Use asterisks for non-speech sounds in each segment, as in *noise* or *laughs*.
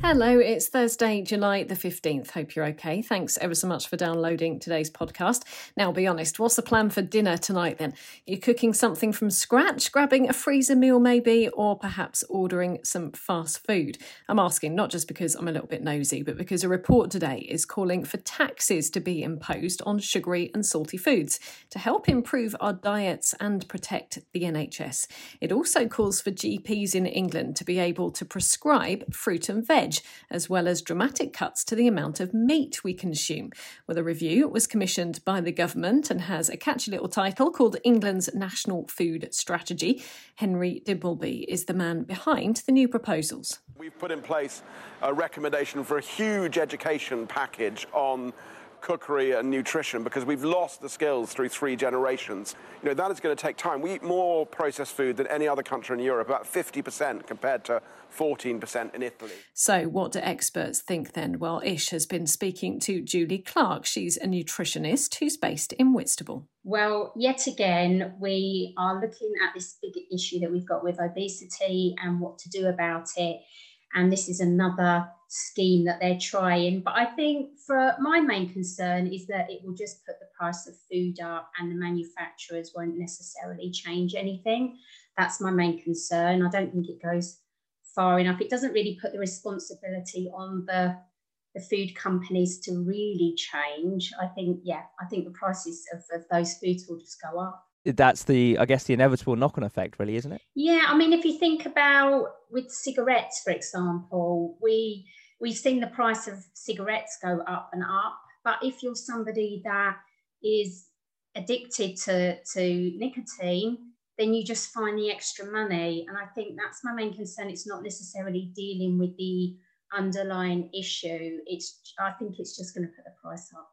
Hello, it's Thursday, July the 15th. Hope you're okay. Thanks ever so much for downloading today's podcast. Now, be honest, what's the plan for dinner tonight then? You're cooking something from scratch, grabbing a freezer meal maybe, or perhaps ordering some fast food? I'm asking not just because I'm a little bit nosy, but because a report today is calling for taxes to be imposed on sugary and salty foods to help improve our diets and protect the NHS. It also calls for GPs in England to be able to prescribe fruit and veg as well as dramatic cuts to the amount of meat we consume. Well, the review it was commissioned by the government and has a catchy little title called England's National Food Strategy. Henry Dimbleby is the man behind the new proposals. We've put in place a recommendation for a huge education package on cookery and nutrition because we've lost the skills through three generations. You know, that is going to take time. We eat more processed food than any other country in Europe, about 50% compared to 14% in Italy. So, what do experts think then? Well, Ish has been speaking to Julie Clark. She's a nutritionist who's based in Whitstable. Well, yet again, we are looking at this big issue that we've got with obesity and what to do about it. And this is another scheme that they're trying. But I think for my main concern is that it will just put the price of food up and the manufacturers won't necessarily change anything. That's my main concern. I don't think it goes far enough. It doesn't really put the responsibility on the the food companies to really change. I think, yeah, I think the prices of, of those foods will just go up that's the i guess the inevitable knock-on effect really isn't it yeah i mean if you think about with cigarettes for example we we've seen the price of cigarettes go up and up. But if you're somebody that is addicted to, to nicotine, then you just find the extra money. And I think that's my main concern. It's not necessarily dealing with the underlying issue. It's I think it's just going to put the price up.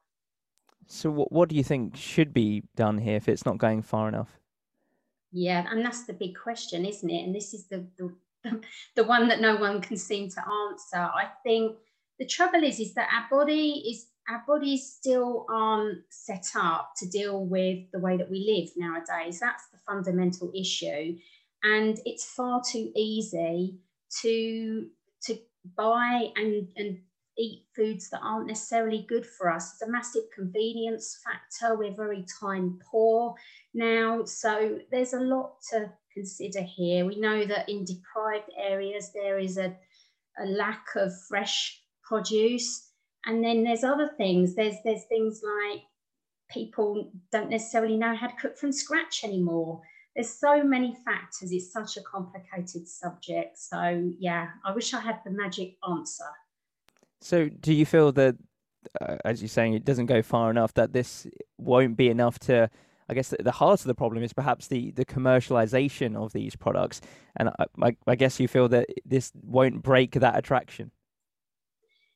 So what what do you think should be done here if it's not going far enough? Yeah, and that's the big question, isn't it? And this is the, the the one that no one can seem to answer. I think the trouble is, is that our body is our bodies still aren't set up to deal with the way that we live nowadays. That's the fundamental issue, and it's far too easy to to buy and and eat foods that aren't necessarily good for us. It's a massive convenience factor. We're very time poor now, so there's a lot to consider here. We know that in deprived areas there is a, a lack of fresh produce. And then there's other things. There's there's things like people don't necessarily know how to cook from scratch anymore. There's so many factors. It's such a complicated subject. So yeah, I wish I had the magic answer. So do you feel that, uh, as you're saying, it doesn't go far enough? That this won't be enough to I guess the, heart of the problem is perhaps the, the commercialization of these products. And I, I, I guess you feel that this won't break that attraction.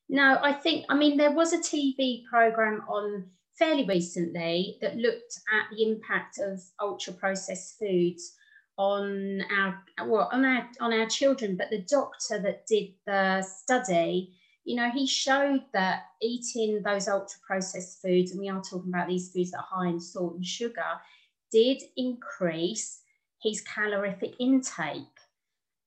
No, I think, I mean, there was a TV program on fairly recently that looked at the impact of ultra processed foods on our well on our on our children but the doctor that did the study you know, he showed that eating those ultra processed foods, and we are talking about these foods that are high in salt and sugar, did increase his calorific intake.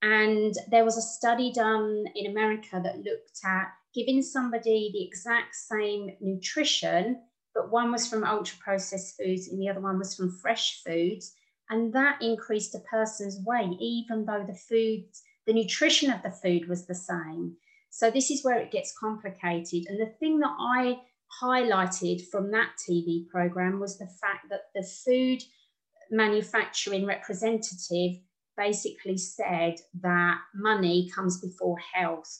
And there was a study done in America that looked at giving somebody the exact same nutrition, but one was from ultra processed foods and the other one was from fresh foods. And that increased a person's weight, even though the food, the nutrition of the food was the same. So this is where it gets complicated. And the thing that I highlighted from that TV program was the fact that the food manufacturing representative basically said that money comes before health.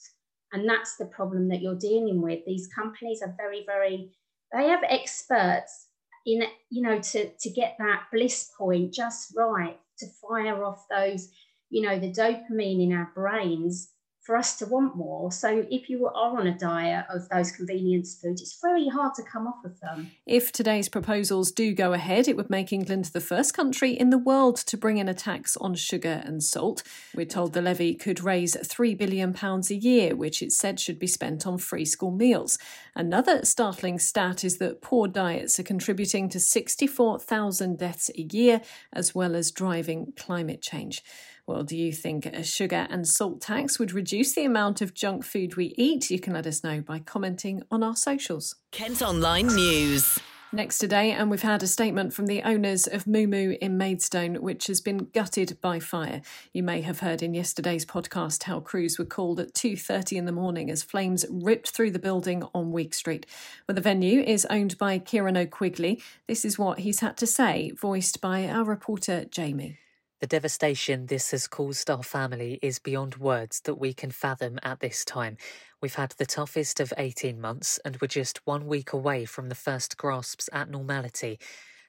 And that's the problem that you're dealing with. These companies are very, very, they have experts in, you know, to, to get that bliss point just right, to fire off those, you know, the dopamine in our brains for us to want more. So if you are on a diet of those convenience foods, it's very hard to come off of them. If today's proposals do go ahead, it would make England the first country in the world to bring in a tax on sugar and salt. We're told the levy could raise £3 billion a year, which it said should be spent on free school meals. Another startling stat is that poor diets are contributing to 64,000 deaths a year, as well as driving climate change. Well, do you think a sugar and salt tax would reduce the amount of junk food we eat? You can let us know by commenting on our socials. Kent Online News. Next today, and we've had a statement from the owners of Moo Moo in Maidstone, which has been gutted by fire. You may have heard in yesterday's podcast how crews were called at 2.30 in the morning as flames ripped through the building on Week Street. Well, the venue is owned by Kieran O'Quigley. This is what he's had to say, voiced by our reporter Jamie. The devastation this has caused our family is beyond words that we can fathom at this time. We've had the toughest of 18 months and we're just one week away from the first grasps at normality.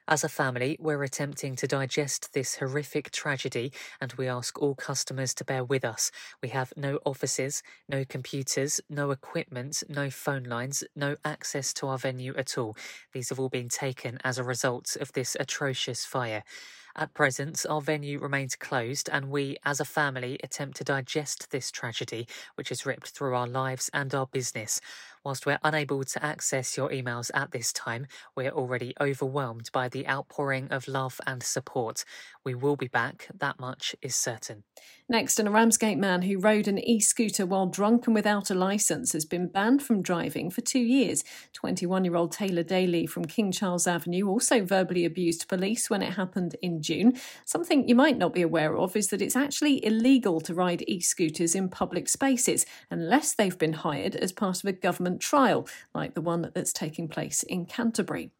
As a family, we're attempting to digest this horrific tragedy and we ask all customers to bear with us. We have no offices, no computers, no equipment, no phone lines, no access to our venue at all. These have all been taken as a result of this atrocious fire. At present, our venue remains closed, and we, as a family, attempt to digest this tragedy, which has ripped through our lives and our business. Whilst we're unable to access your emails at this time, we're already overwhelmed by the outpouring of love and support. We will be back, that much is certain. Next, an Ramsgate man who rode an e scooter while drunk and without a licence has been banned from driving for two years. 21 year old Taylor Daly from King Charles Avenue also verbally abused police when it happened in June. Something you might not be aware of is that it's actually illegal to ride e scooters in public spaces unless they've been hired as part of a government trial, like the one that's taking place in Canterbury.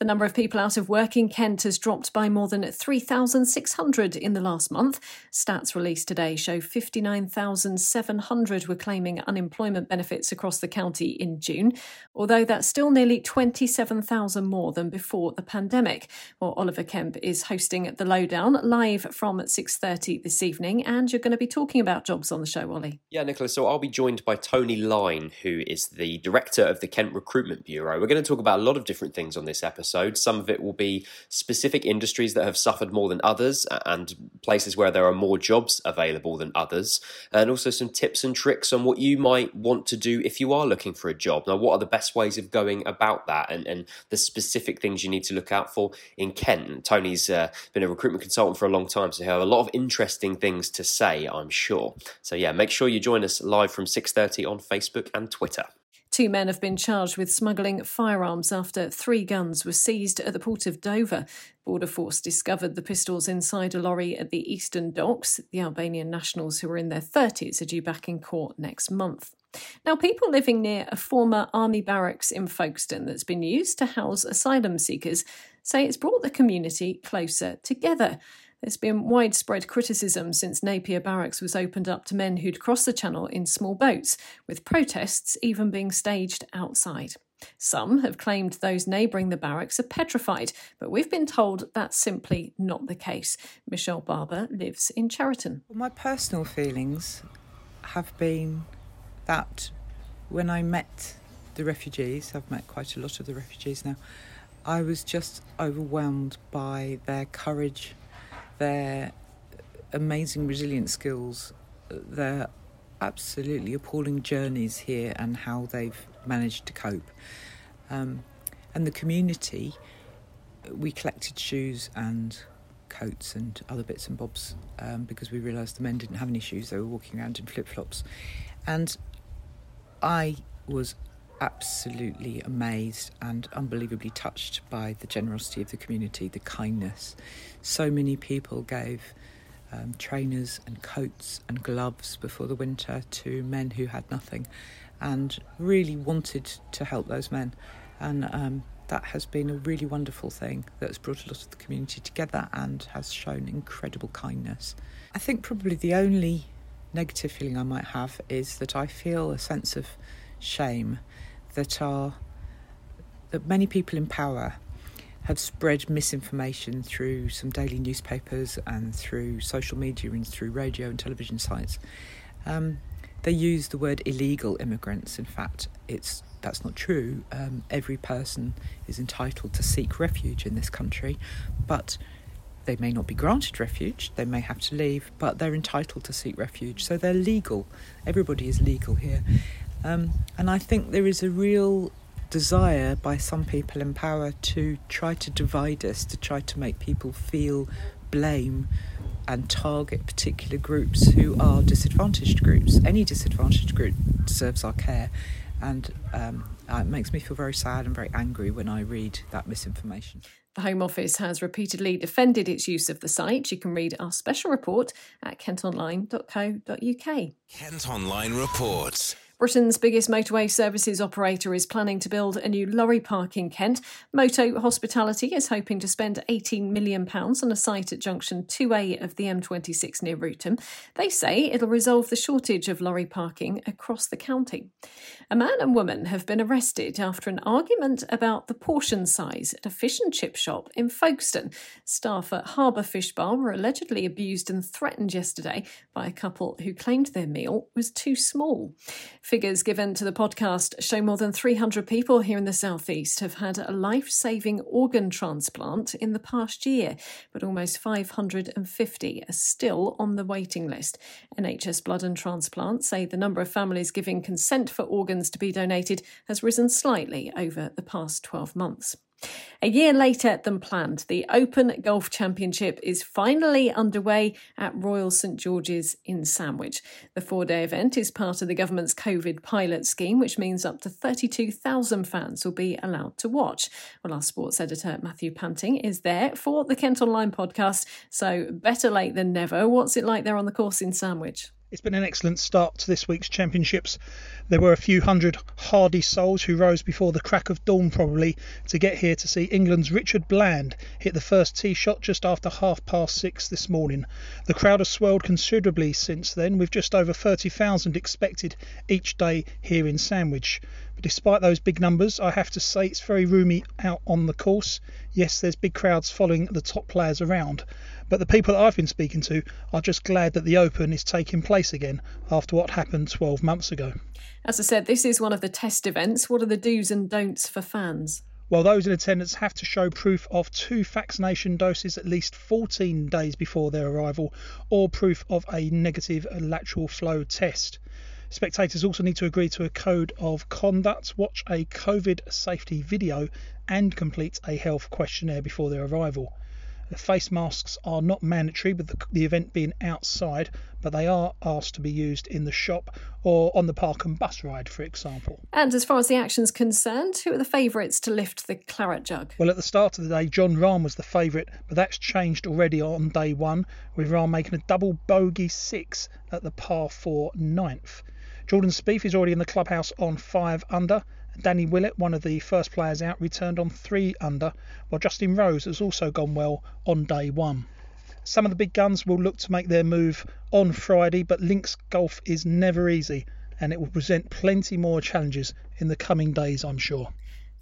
The number of people out of work in Kent has dropped by more than 3,600 in the last month. Stats released today show 59,700 were claiming unemployment benefits across the county in June, although that's still nearly 27,000 more than before the pandemic. Well, Oliver Kemp is hosting the lowdown live from 6:30 this evening, and you're going to be talking about jobs on the show, Ollie. Yeah, Nicola. So I'll be joined by Tony Line, who is the director of the Kent Recruitment Bureau. We're going to talk about a lot of different things on this episode. Some of it will be specific industries that have suffered more than others, and places where there are more jobs available than others, and also some tips and tricks on what you might want to do if you are looking for a job. Now, what are the best ways of going about that, and, and the specific things you need to look out for in Kent? And Tony's uh, been a recruitment consultant for a long time, so he'll have a lot of interesting things to say, I'm sure. So yeah, make sure you join us live from 6:30 on Facebook and Twitter. Two men have been charged with smuggling firearms after three guns were seized at the port of Dover. Border Force discovered the pistols inside a lorry at the eastern docks. The Albanian nationals who are in their 30s are due back in court next month. Now, people living near a former army barracks in Folkestone that's been used to house asylum seekers say it's brought the community closer together. There's been widespread criticism since Napier Barracks was opened up to men who'd cross the channel in small boats, with protests even being staged outside. Some have claimed those neighbouring the barracks are petrified, but we've been told that's simply not the case. Michelle Barber lives in Cheriton. My personal feelings have been that when I met the refugees, I've met quite a lot of the refugees now, I was just overwhelmed by their courage their amazing resilient skills, their absolutely appalling journeys here, and how they've managed to cope. Um, and the community, we collected shoes and coats and other bits and bobs um, because we realised the men didn't have any shoes, they were walking around in flip flops. And I was absolutely amazed and unbelievably touched by the generosity of the community, the kindness. So many people gave um, trainers and coats and gloves before the winter to men who had nothing and really wanted to help those men. And um, that has been a really wonderful thing that's brought a lot of the community together and has shown incredible kindness. I think probably the only negative feeling I might have is that I feel a sense of shame that are that many people in power have spread misinformation through some daily newspapers and through social media and through radio and television sites. Um, they use the word illegal immigrants. In fact, it's that's not true. Um, every person is entitled to seek refuge in this country, but they may not be granted refuge, they may have to leave, but they're entitled to seek refuge. So they're legal. Everybody is legal here. Um, and I think there is a real desire by some people in power to try to divide us, to try to make people feel blame and target particular groups who are disadvantaged groups. Any disadvantaged group deserves our care. And um, it makes me feel very sad and very angry when I read that misinformation. The Home Office has repeatedly defended its use of the site. You can read our special report at kentonline.co.uk. Kent Online reports. Britain's biggest motorway services operator is planning to build a new lorry park in Kent. Moto Hospitality is hoping to spend £18 million on a site at junction 2A of the M26 near Wrotham. They say it'll resolve the shortage of lorry parking across the county. A man and woman have been arrested after an argument about the portion size at a fish and chip shop in Folkestone. Staff at Harbour Fish Bar were allegedly abused and threatened yesterday by a couple who claimed their meal was too small. Figures given to the podcast show more than 300 people here in the southeast have had a life saving organ transplant in the past year, but almost 550 are still on the waiting list. NHS Blood and Transplant say the number of families giving consent for organs to be donated has risen slightly over the past 12 months. A year later than planned, the Open Golf Championship is finally underway at Royal St George's in Sandwich. The four day event is part of the government's COVID pilot scheme, which means up to 32,000 fans will be allowed to watch. Well, our sports editor, Matthew Panting, is there for the Kent Online podcast, so better late than never. What's it like there on the course in Sandwich? It's been an excellent start to this week's championships. There were a few hundred hardy souls who rose before the crack of dawn, probably, to get here to see England's Richard Bland hit the first tee shot just after half past six this morning. The crowd has swelled considerably since then, with just over 30,000 expected each day here in Sandwich. But despite those big numbers, I have to say it's very roomy out on the course. Yes, there's big crowds following the top players around. But the people that I've been speaking to are just glad that the Open is taking place again after what happened 12 months ago. As I said, this is one of the test events. What are the do's and don'ts for fans? Well, those in attendance have to show proof of two vaccination doses at least 14 days before their arrival or proof of a negative lateral flow test. Spectators also need to agree to a code of conduct, watch a COVID safety video, and complete a health questionnaire before their arrival. The face masks are not mandatory with the, the, event being outside, but they are asked to be used in the shop or on the park and bus ride, for example. And as far as the action's concerned, who are the favourites to lift the claret jug? Well, at the start of the day, Jon Rahm was the favourite, but that's changed already on day one, with Rahm making a double bogey six at the par four ninth. Jordan Spieth is already in the clubhouse on five under. Danny Willett, one of the first players out, returned on three under, while Justin Rose has also gone well on day one. Some of the big guns will look to make their move on Friday, but links golf is never easy and it will present plenty more challenges in the coming days, I'm sure.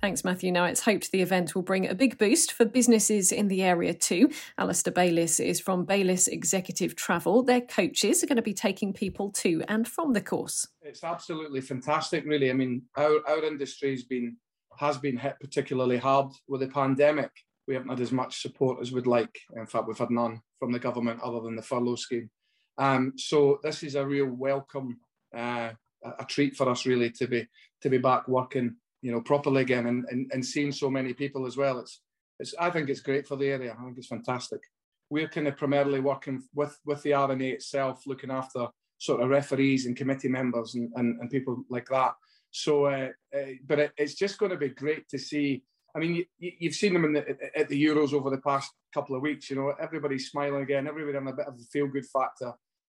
Thanks, Matthew. Now, it's hoped the event will bring a big boost for businesses in the area too. Alistair Bayliss is from Bayliss Executive Travel. Their coaches are going to be taking people to and from the course. It's absolutely fantastic, really. I mean, our, our industry's been has been hit particularly hard with the pandemic. We haven't had as much support as we'd like. In fact, we've had none from the government other than the furlough scheme. Um, so this is a real welcome, uh, a treat for us really to be to be back working you know, properly again and, and, and seeing so many people as well. It's, it's, I think it's great for the area. I think it's fantastic. We're kind of primarily working with, with the R&A itself, looking after sort of referees and committee members and, and, and people like that. So, uh, uh, but it, it's just going to be great to see. I mean, you, you've seen them in the, at the Euros over the past couple of weeks. You know, everybody's smiling again. Everybody having a bit of a feel-good factor.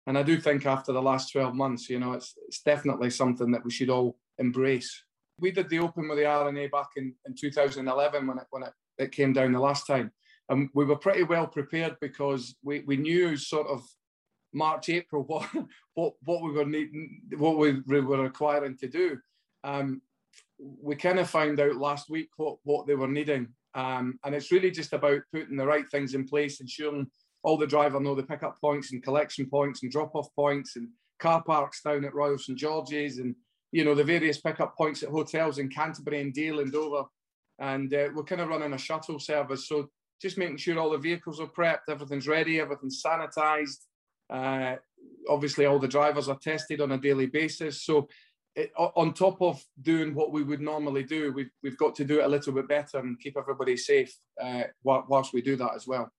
And I do think after the last 12 months, you know, it's, it's definitely something that we should all embrace we did the Open with the R&A back in, in 2011 when it when it, it came down the last time, and we were pretty well prepared because we, we knew sort of March April *laughs* what what what we were needing what we were requiring to do. Um, we kind of found out last week what what they were needing, um, and it's really just about putting the right things in place, ensuring all the driver know the pickup points and collection points and drop off points and car parks down at Royal St George's and you know the various pickup points at hotels in Canterbury and Deal and Dover. And uh, we're kind of running a shuttle service, so just making sure all the vehicles are prepped, everything's ready, everything's sanitized. Uh, obviously, all the drivers are tested on a daily basis. So, it, on top of doing what we would normally do, we've, we've got to do it a little bit better and keep everybody safe uh, whilst we do that as well.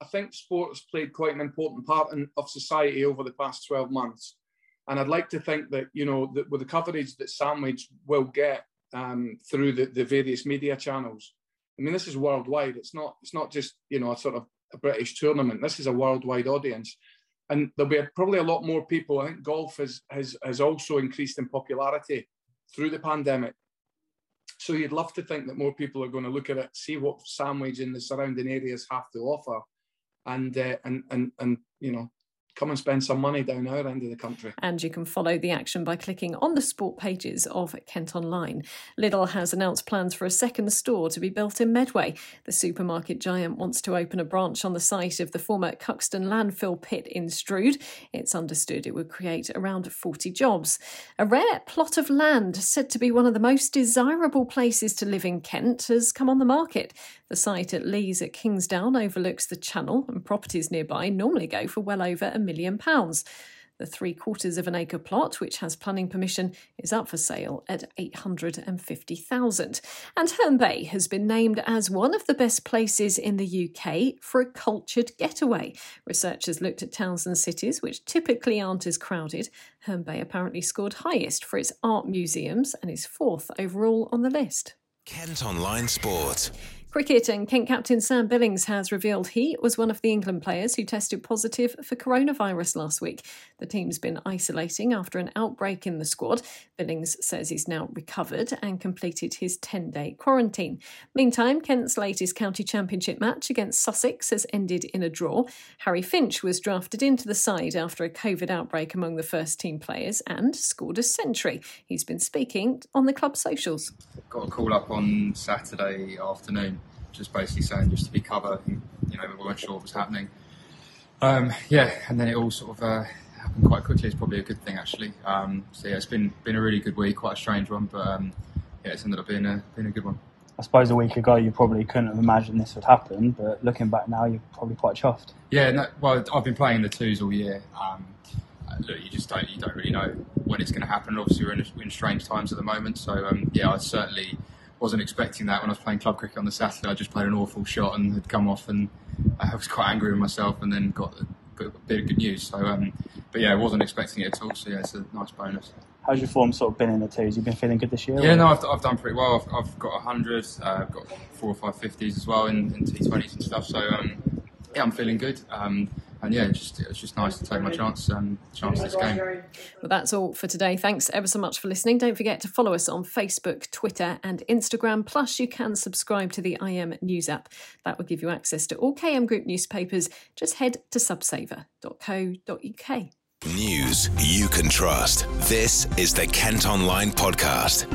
I think sports played quite an important part in, of society over the past 12 months. And I'd like to think that, you know, that with the coverage that Sandwich will get um, through the, the various media channels, I mean, this is worldwide. It's not, it's not just, you know, a sort of a British tournament. This is a worldwide audience. And there'll be probably a lot more people. I think golf has, has, has also increased in popularity through the pandemic. So you'd love to think that more people are going to look at it, see what Sandwich and the surrounding areas have to offer, and uh, and and and you know come and spend some money down our end of the country. And you can follow the action by clicking on the sport pages of Kent Online. Lidl has announced plans for a second store to be built in Medway. The supermarket giant wants to open a branch on the site of the former Cuxton landfill pit in Strood. It's understood it would create around 40 jobs. A rare plot of land said to be one of the most desirable places to live in Kent has come on the market. The site at Lees at Kingsdown overlooks the channel, and properties nearby normally go for well over a million pounds. The three quarters of an acre plot, which has planning permission, is up for sale at 850,000. And Herne Bay has been named as one of the best places in the UK for a cultured getaway. Researchers looked at towns and cities which typically aren't as crowded. Herne Bay apparently scored highest for its art museums and is fourth overall on the list. Kent Online Sport. Cricket and Kent captain Sam Billings has revealed he was one of the England players who tested positive for coronavirus last week. The team's been isolating after an outbreak in the squad. Billings says he's now recovered and completed his 10 day quarantine. Meantime, Kent's latest county championship match against Sussex has ended in a draw. Harry Finch was drafted into the side after a COVID outbreak among the first team players and scored a century. He's been speaking on the club socials. Got a call up on Saturday afternoon just basically saying just to be covered. And, you know, we weren't sure what was happening. Um, yeah, and then it all sort of uh, happened quite quickly. It's probably a good thing actually. Um, so yeah, it's been been a really good week, quite a strange one, but um, yeah, it's ended up being a being a good one. I suppose a week ago you probably couldn't have imagined this would happen, but looking back now, you're probably quite chuffed. Yeah, no, well, I've been playing the twos all year. Um, look, you just don't you don't really know when it's going to happen. Obviously, we're in, in strange times at the moment, so um, yeah, I certainly wasn't expecting that when I was playing club cricket on the Saturday. I just played an awful shot and had come off, and I was quite angry with myself, and then got a bit, a bit of good news. So, um, but yeah, I wasn't expecting it at all. So yeah, it's a nice bonus. How's your form sort of been in the twos? You've been feeling good this year? Yeah, or? no, I've, I've done pretty well. I've, I've got 100, uh, I've got four or five 50s as well in, in T20s and stuff. So um, yeah, I'm feeling good. Um, and yeah, it's just, it's just nice to take my chance um, chance this game. Well, that's all for today. Thanks ever so much for listening. Don't forget to follow us on Facebook, Twitter, and Instagram. Plus, you can subscribe to the IM News app. That will give you access to all KM Group newspapers. Just head to subsaver.co.uk. News you can trust. This is the Kent Online Podcast.